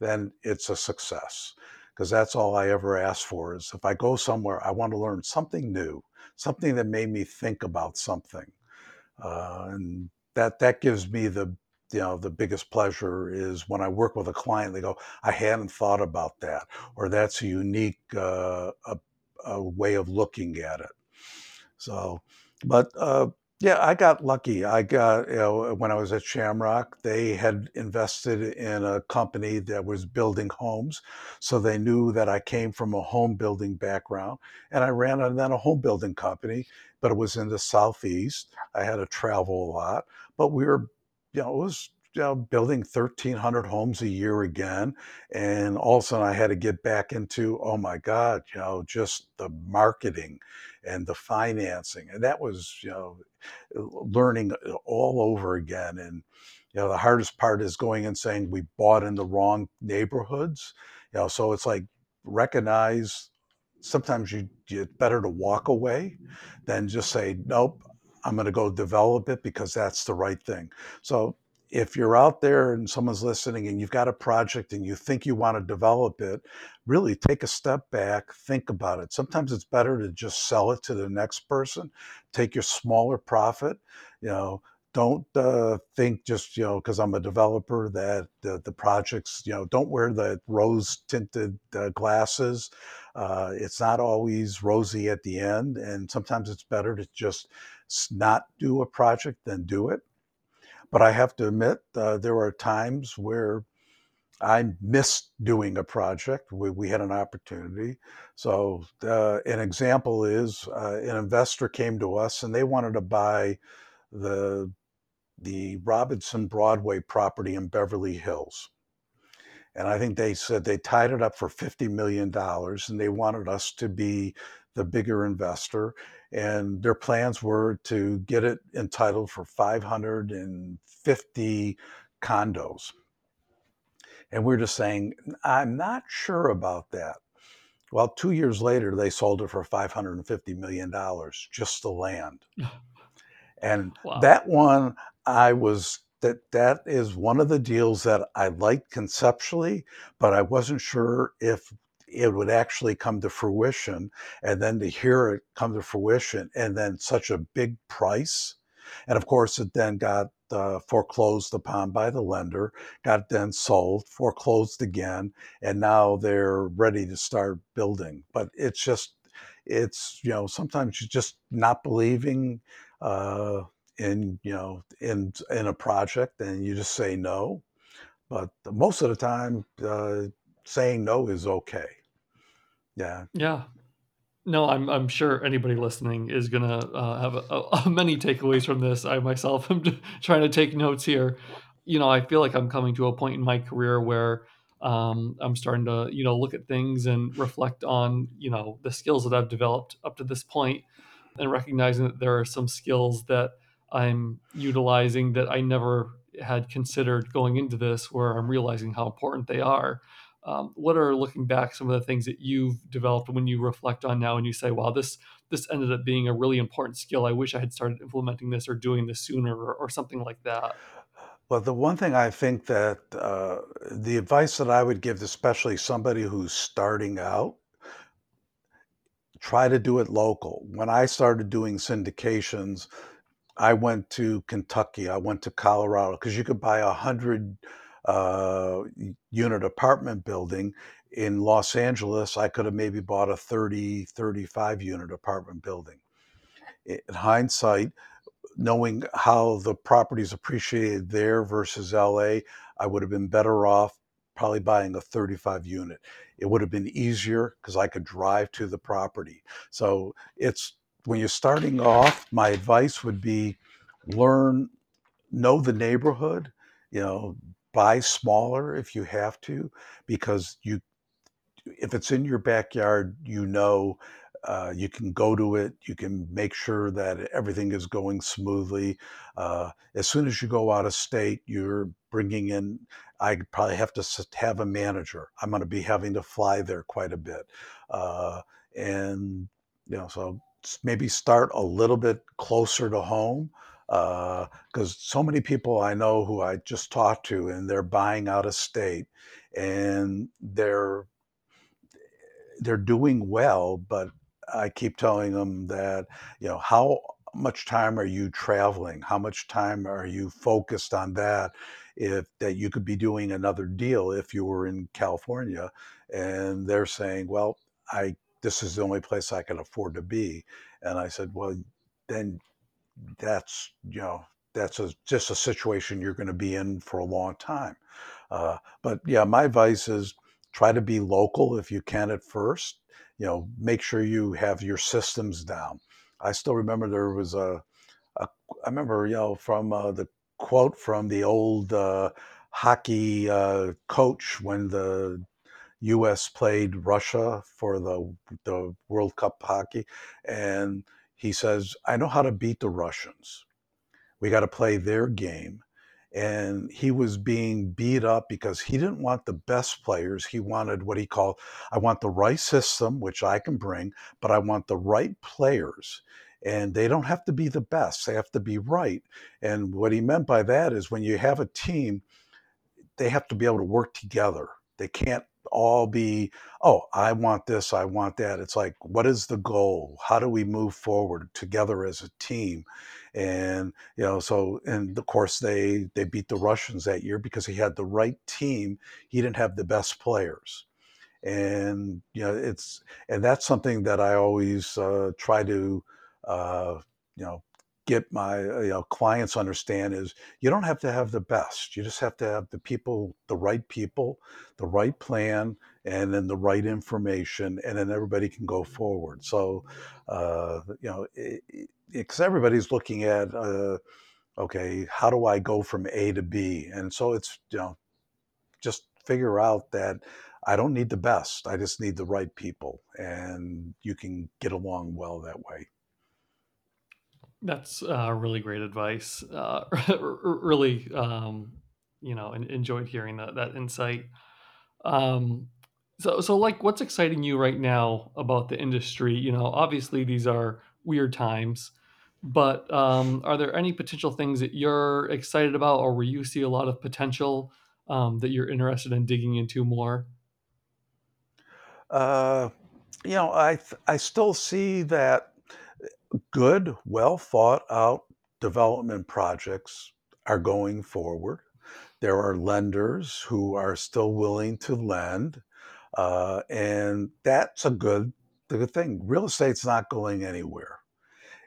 then it's a success. Because that's all I ever ask for is if I go somewhere, I want to learn something new, something that made me think about something. Uh, and that that gives me the you know the biggest pleasure is when I work with a client. They go, "I hadn't thought about that," or "That's a unique uh, a, a way of looking at it." So, but uh, yeah, I got lucky. I got you know when I was at Shamrock, they had invested in a company that was building homes, so they knew that I came from a home building background, and I ran a, then a home building company, but it was in the southeast. I had to travel a lot, but we were, you know, it was you know, building 1,300 homes a year again. And all of a sudden I had to get back into, oh my God, you know, just the marketing and the financing. And that was, you know, learning uh, all over again. And, you know, the hardest part is going and saying we bought in the wrong neighborhoods. You know, so it's like recognize sometimes you it's better to walk away than just say, nope, I'm going to go develop it because that's the right thing. So if you're out there and someone's listening and you've got a project and you think you want to develop it, really take a step back, think about it. Sometimes it's better to just sell it to the next person, take your smaller profit, you know. Don't uh, think just you know because I'm a developer that the, projects you know don't wear the rose tinted uh, glasses. Uh, it's not always rosy at the end, and sometimes it's better to just not do a project than do it but I have to admit, uh, there are times where I missed doing a project. We, we had an opportunity. So, uh, an example is uh, an investor came to us and they wanted to buy the the Robinson Broadway property in Beverly Hills. And I think they said they tied it up for $50 million and they wanted us to be the bigger investor. And their plans were to get it entitled for 550 condos. And we're just saying, I'm not sure about that. Well, two years later, they sold it for $550 million, just the land. And Wow. that one, I was that that is one of the deals that I liked conceptually, but I wasn't sure if it would actually come to fruition. And then to hear it come to fruition and then such a big price. And of course, it then got uh, foreclosed upon by the lender, got then sold, foreclosed again, and now they're ready to start building. But it's just, it's, you know, sometimes you're just not believing uh, in, you know, in, in a project and you just say no. But most of the time, uh, saying no is okay. Yeah. Yeah. No, I'm I'm sure anybody listening is gonna uh, have a, a, many takeaways from this. I myself am trying to take notes here. You know, I feel like I'm coming to a point in my career where um, I'm starting to you know look at things and reflect on you know the skills that I've developed up to this point, and recognizing that there are some skills that I'm utilizing that I never had considered going into this, where I'm realizing how important they are um, what are looking back some of the things that you've developed when you reflect on now and you say wow this this ended up being a really important skill. I wish i had started implementing this or doing this sooner or, or something like that? Well the one thing i think that uh, the advice that i would give especially somebody who's starting out try to do it local. When i started doing syndications i went to kentucky i went to colorado because you could buy a hundred uh, unit apartment building. In Los Angeles, I could have maybe bought a 30, 35 unit apartment building. In hindsight, knowing how the properties appreciated there versus LA, I would have been better off probably buying a 35 unit. It would have been easier because I could drive to the property. So it's when you're starting off, my advice would be learn, know the neighborhood, you know, buy smaller if you have to because you if it's in your backyard you know uh, you can go to it. You can make sure that everything is going smoothly. Uh, as soon as you go out of state, you're bringing in. I probably have to have a manager. I'm going to be having to fly there quite a bit, uh, and you know, so maybe start a little bit closer to home. Uh, because so many people I know who I just talked to, and they're buying out of state, and they're they're doing well, but I keep telling them that, you know, how much time are you traveling? How much time are you focused on that? If that you could be doing another deal if you were in California, and they're saying, well, I this is the only place I can afford to be, and I said, well, then that's you know that's a, just a situation you're going to be in for a long time. Uh, but yeah, my advice is try to be local if you can at first. You know, make sure you have your systems down. I still remember there was a, a I remember you know from uh, the quote from the old uh, hockey uh, coach when the U.S. played Russia for the the World Cup hockey, and he says, "I know how to beat the Russians." We got to play their game. And he was being beat up because he didn't want the best players. He wanted what he called, I want the right system, which I can bring, but I want the right players. And they don't have to be the best, they have to be right. And what he meant by that is when you have a team, they have to be able to work together. They can't all be, oh, I want this, I want that. It's like, what is the goal? How do we move forward together as a team? And you know, so and of course they they beat the Russians that year because he had the right team. He didn't have the best players and you know it's and that's something that I always uh, try to uh, you know get my uh, you know clients understand is you don't have to have the best you just have to have the people the right people the right plan and then the right information and then everybody can go forward so uh, you know because everybody's looking at uh, okay how do i go from a to b and so it's you know just figure out that I don't need the best. I just need the right people, and you can get along well that way. That's uh, really great advice. Uh, really, um, you know, enjoyed hearing that that insight. Um, so, so like, what's exciting you right now about the industry? You know, obviously these are weird times, but um, are there any potential things that you're excited about, or where you see a lot of potential um, that you're interested in digging into more? Uh, you know, I th- I still see that good, well thought out development projects are going forward. There are lenders who are still willing to lend, uh, and that's a good good thing. Real estate's not going anywhere.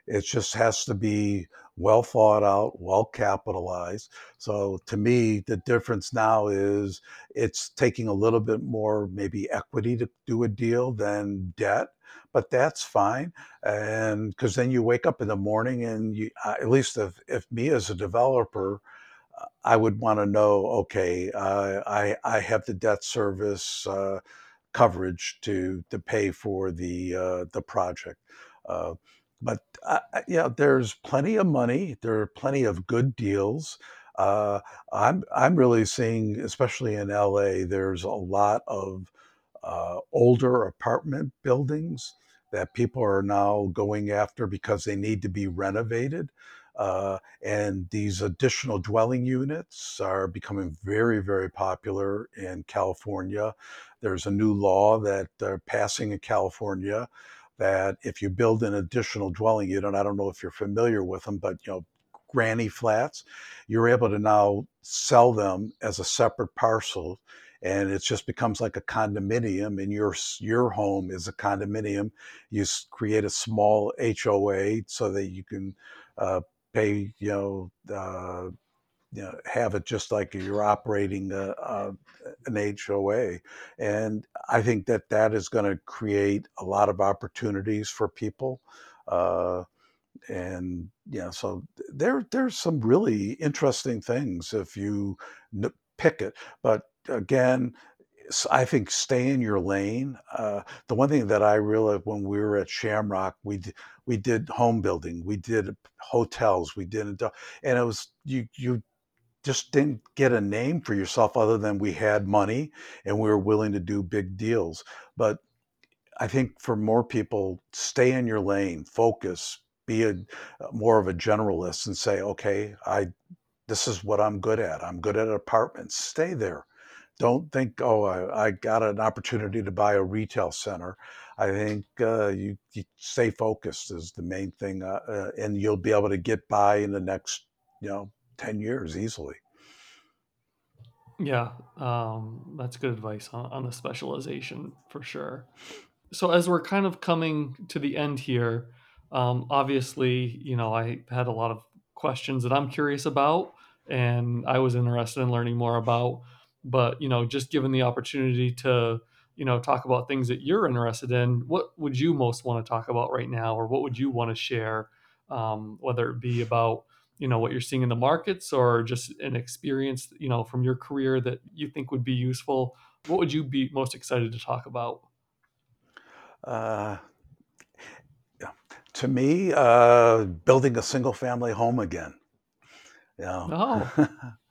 It just has to be well thought out, well capitalized. So to me, the difference now is it's taking a little bit more maybe equity to do a deal than debt, but that's fine. And because then you wake up in the morning and you, uh, at least if, if me as a developer, uh, I would want to know, okay, uh, I I have the debt service uh, coverage to to pay for the uh, the project. Uh, but yeah, there's plenty of money. There are plenty of good deals. I'm I'm really seeing, especially in LA, there's a lot of uh, older apartment buildings that people are now going after because they need to be renovated. Uh, and these additional dwelling units are becoming very, very popular in California. There's a new law that they're passing in California that if you build an additional dwelling unit, I don't know if you're familiar with them, but you know, granny flats, you're able to now sell them as a separate parcel and it just becomes like a condominium and your your home is a condominium you create a small HOA so that you can uh, pay you know uh, you know, have it just like you're operating a, a, an HOA. And I think that that is going to create a lot of opportunities for people. Uh, and yeah, so there there's some really interesting things if you pick it. But again, I think stay in your lane. Uh, the one thing that I realized when we were at Shamrock, we d- we did home building, we did hotels, we did, and it was you you just didn't get a name for yourself other than we had money and we were willing to do big deals. But I think for more people, stay in your lane, focus, be a more of a generalist, and say, okay, I this is what I'm good at. I'm good at apartments. Stay there. Don't think, oh, I, I got an opportunity to buy a retail center. I think uh, you, you stay focused is the main thing, uh, uh, and you'll be able to get by in the next, you know, ten years easily. Yeah, um, that's good advice on, on the specialization for sure. So as we're kind of coming to the end here, um, obviously, you know, I had a lot of questions that I'm curious about, and I was interested in learning more about. But you know, just given the opportunity to, you know, talk about things that you're interested in, what would you most want to talk about right now, or what would you want to share, um, whether it be about you know what you're seeing in the markets or just an experience you know from your career that you think would be useful what would you be most excited to talk about? Uh. To me, uh, building a single family home again, you know, oh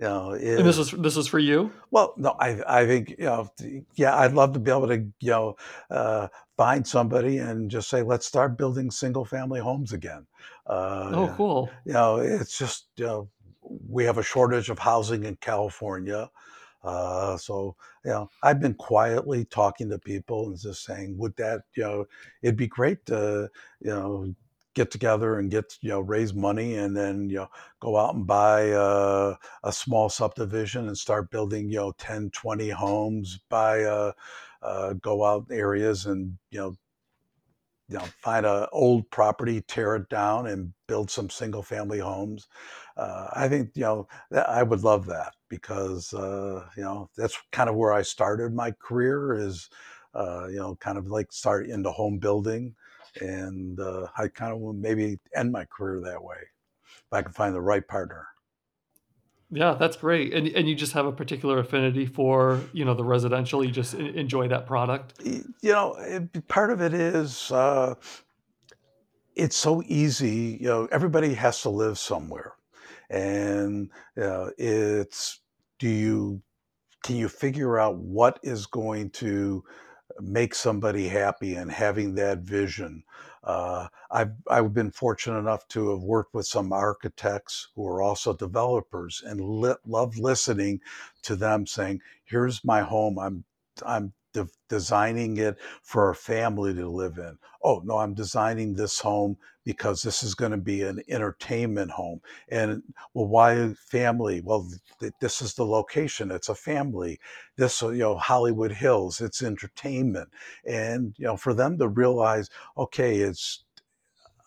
you know, and this is is this is for you Well, no, I I think, you know, yeah, I'd love to be able to, you know, uh, find somebody and just say, "Let's start building single family homes again." Uh, oh cool you know, it's just, you know, we have a shortage of housing in California. Uh, so, you know, I've been quietly talking to people and just saying, would that, you know, it'd be great to, you know, get together and get, you know, raise money and then, you know, go out and buy uh, a small subdivision and start building, you know, 10, 20 homes, buy, uh, uh, go out areas and, you know, you know, find a old property, tear it down, and build some single family homes. Uh, I think you know that I would love that because uh, you know that's kind of where I started my career is uh, you know kind of like start into home building, and uh, I kind of will maybe end my career that way if I can find the right partner. yeah that's great and, and you just have a particular affinity for you know the residential you just enjoy that product You know, it, part of it is uh, it's so easy. You know, everybody has to live somewhere, and know, it's do you can you figure out what is going to make somebody happy and having that vision. Uh, I've I've been fortunate enough to have worked with some architects who are also developers and li- love listening to them saying, "Here's my home. I'm I'm de- designing it for a family to live in. Oh no, I'm designing this home because this is going to be an entertainment home. And well, why family? Well, th- this is the location. It's a family this uh, you know hollywood hills it's entertainment and you know for them to realize okay it's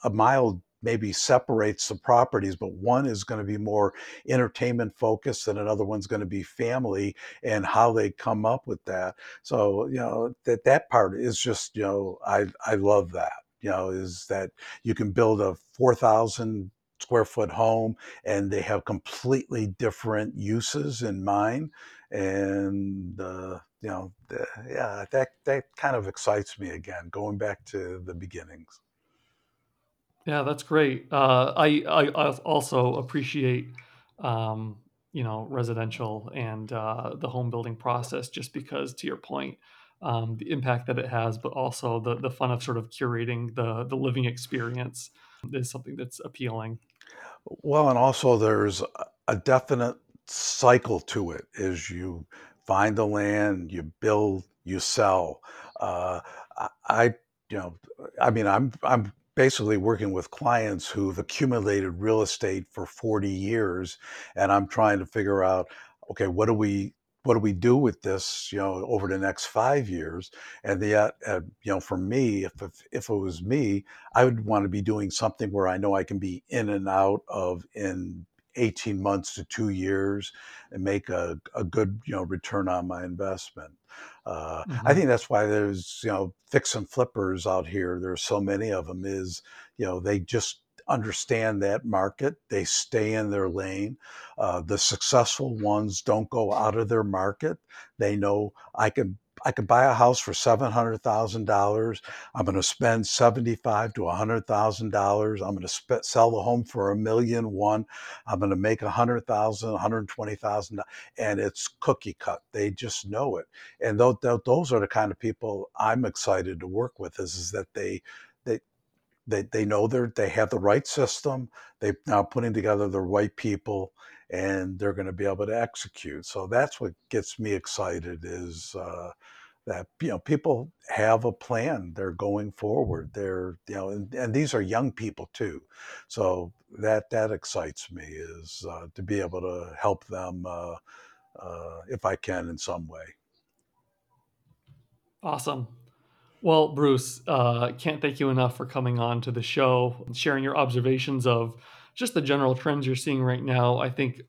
a mile maybe separates the properties but one is going to be more entertainment focused and another one's going to be family and how they come up with that. So you know that that part is just you know i i love that you know is that you can build a 4000 square foot home and they have completely different uses in mind. And uh, you know the, yeah that that kind of excites me again going back to the beginnings Yeah, that's great. Uh, I I als- also appreciate, um, you know, residential and uh, the home building process, just because, to your point, um, the impact that it has, but also the the fun of sort of curating the the living experience is something that's appealing. well and also there's a a definite cycle to it is you find the land you build you sell uh, I, I you know i mean i'm i'm basically working with clients who've accumulated real estate for 40 years and i'm trying to figure out okay what do we what do we do with this you know over the next five years? And yet uh, you know for me if, if if it was me i would want to be doing something where i know i can be in and out of in 18 months to two years and make a, a good you know return on my investment uh, I hmm think that's why there's you know fix and flippers out here. There's so many of them. Is you know they just understand that market. They stay in their lane. Uh, the successful ones don't go out of their market. They know I can I could buy a house for seven hundred thousand dollars. I'm going to spend seventy-five to hundred thousand dollars. I'm going to sp- sell the home for a million one. I'm going to make a hundred thousand, one hundred twenty thousand, and it's cookie cut. They just know it, and those, those are the kind of people I'm excited to work with. Is, is that they they they they know they they have the right system. They're now putting together the right people, and they're going to be able to execute. So that's what gets me excited. Is uh, that you know people have a plan they're going forward they're you know and, and these are young people too so that that excites me is uh, to be able to help them uh, uh, if i can in some way awesome well bruce uh, can't thank you enough for coming on to the show sharing your observations of just the general trends you're seeing right now i think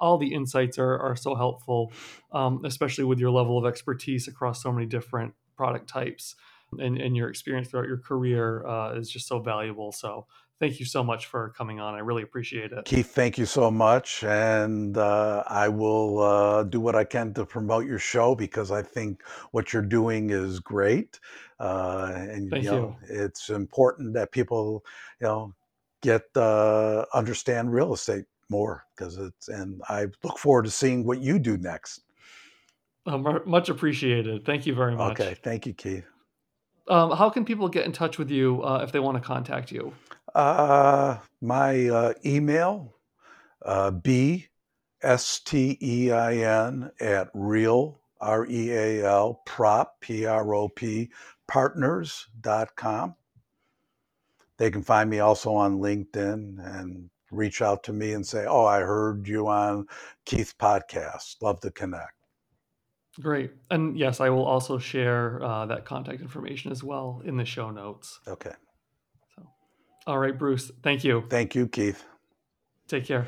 all the insights are, are so helpful, um, especially with your level of expertise across so many different product types. And, and your experience throughout your career uh, is just so valuable. So thank you so much for coming on. I really appreciate it. Keith, thank you so much. And uh, I will uh, do what I can to promote your show because I think what you're doing is great. Uh, and thank you, know, you it's important that people, you know, get uh, understand real estate more because it's and I look forward to seeing what you do next. Um, much appreciated. Thank you very much. Okay, thank you, Keith. Um, how can people get in touch with you uh, if they want to contact you? Uh, my uh, email, uh, B S T E I N at real, R E A L, prop, P R O P, partners.com. They can find me also on LinkedIn and reach out to me and say, "Oh, I heard you on Keith's podcast. Love to connect." Great, and yes, I will also share uh, that contact information as well in the show notes. Okay. So, all right, Bruce. Thank you. Thank you, Keith. Take care.